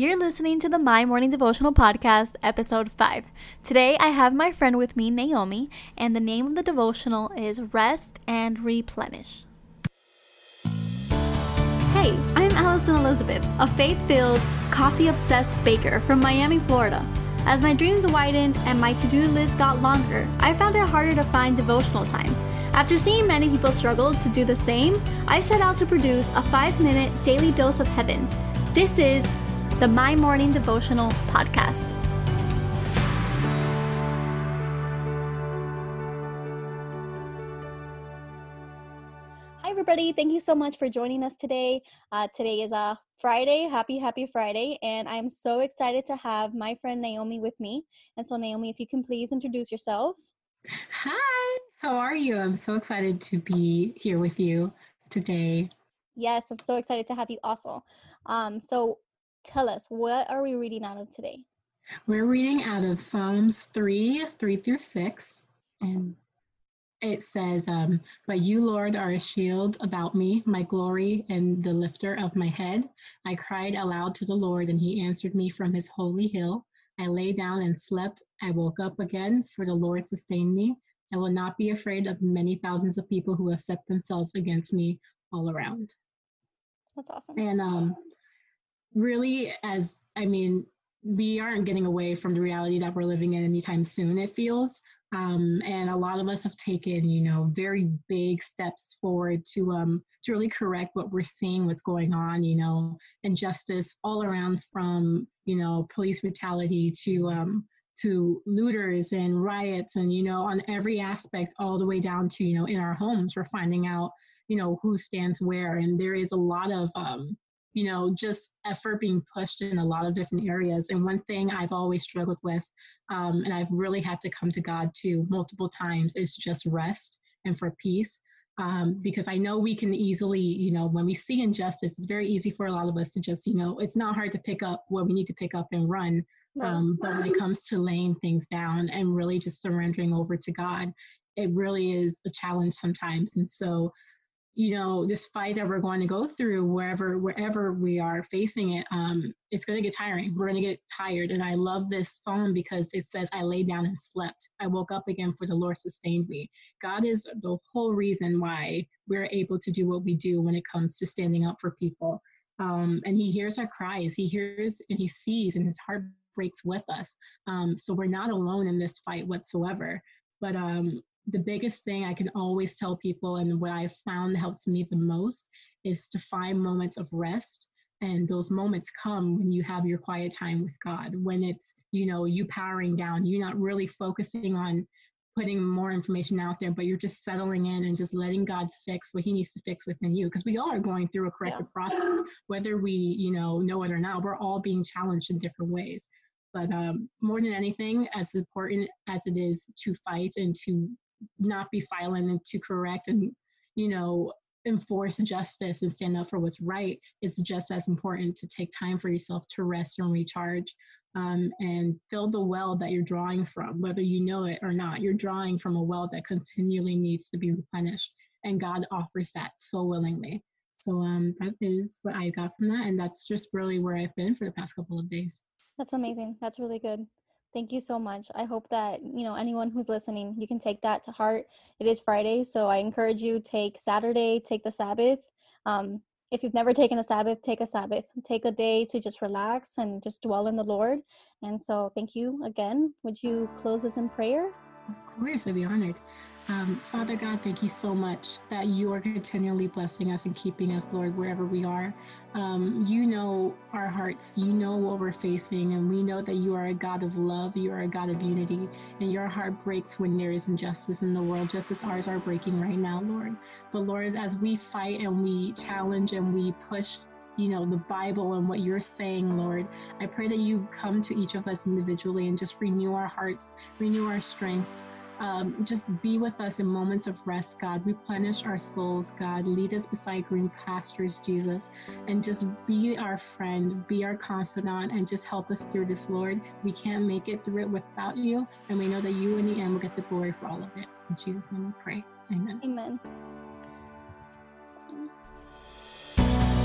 You're listening to the My Morning Devotional Podcast, episode 5. Today I have my friend with me, Naomi, and the name of the devotional is Rest and Replenish. Hey, I'm Alison Elizabeth, a faith filled, coffee obsessed baker from Miami, Florida. As my dreams widened and my to do list got longer, I found it harder to find devotional time. After seeing many people struggle to do the same, I set out to produce a five minute daily dose of heaven. This is the My Morning Devotional podcast. Hi, everybody. Thank you so much for joining us today. Uh, today is a Friday. Happy, happy Friday. And I'm so excited to have my friend Naomi with me. And so, Naomi, if you can please introduce yourself. Hi, how are you? I'm so excited to be here with you today. Yes, I'm so excited to have you also. Um, so, tell us, what are we reading out of today? We're reading out of Psalms 3 3 through 6. And it says, um, But you, Lord, are a shield about me, my glory, and the lifter of my head. I cried aloud to the Lord, and he answered me from his holy hill. I lay down and slept. I woke up again, for the Lord sustained me. I will not be afraid of many thousands of people who have set themselves against me all around. That's awesome. And um, really, as I mean, we aren't getting away from the reality that we're living in anytime soon, it feels. Um, and a lot of us have taken, you know, very big steps forward to um, to really correct what we're seeing, what's going on, you know, injustice all around from, you know, police brutality to um, to looters and riots, and you know, on every aspect, all the way down to, you know, in our homes, we're finding out, you know, who stands where, and there is a lot of um, you know, just effort being pushed in a lot of different areas. And one thing I've always struggled with, um, and I've really had to come to God to multiple times, is just rest and for peace. Um, because I know we can easily, you know, when we see injustice, it's very easy for a lot of us to just, you know, it's not hard to pick up what we need to pick up and run. Um, but when it comes to laying things down and really just surrendering over to God, it really is a challenge sometimes. And so you know this fight that we're going to go through wherever wherever we are facing it um it's going to get tiring. We're going to get tired and i love this song because it says i lay down and slept. I woke up again for the lord sustained me. God is the whole reason why we're able to do what we do when it comes to standing up for people. Um and he hears our cries. He hears and he sees and his heart breaks with us. Um so we're not alone in this fight whatsoever. But um the biggest thing I can always tell people, and what I've found helps me the most, is to find moments of rest. And those moments come when you have your quiet time with God, when it's, you know, you powering down, you're not really focusing on putting more information out there, but you're just settling in and just letting God fix what He needs to fix within you. Because we all are going through a corrective yeah. process, whether we, you know, know it or not. We're all being challenged in different ways. But um, more than anything, as important as it is to fight and to not be silent and to correct and you know enforce justice and stand up for what's right. It's just as important to take time for yourself to rest and recharge um, and fill the well that you're drawing from whether you know it or not. You're drawing from a well that continually needs to be replenished and god offers that so willingly. So um, that is what i got from that and that's just really where i've been for the past couple of days. That's amazing. That's really good Thank you so much. I hope that, you know, anyone who's listening, you can take that to heart. It is Friday, so I encourage you take Saturday, take the Sabbath. Um, if you've never taken a Sabbath, take a Sabbath. Take a day to just relax and just dwell in the Lord. And so, thank you again. Would you close us in prayer? Of course, I'd be honored. Um, Father God, thank you so much that you are continually blessing us and keeping us, Lord, wherever we are. Um, you know our hearts, you know what we're facing, and we know that you are a God of love, you are a God of unity, and your heart breaks when there is injustice in the world, just as ours are breaking right now, Lord. But Lord, as we fight and we challenge and we push you know, the Bible and what you're saying, Lord. I pray that you come to each of us individually and just renew our hearts, renew our strength, um, just be with us in moments of rest, God. Replenish our souls, God. Lead us beside green pastures, Jesus. And just be our friend, be our confidant, and just help us through this, Lord. We can't make it through it without you. And we know that you, in the end, will get the glory for all of it. In Jesus' name we pray. Amen. Amen.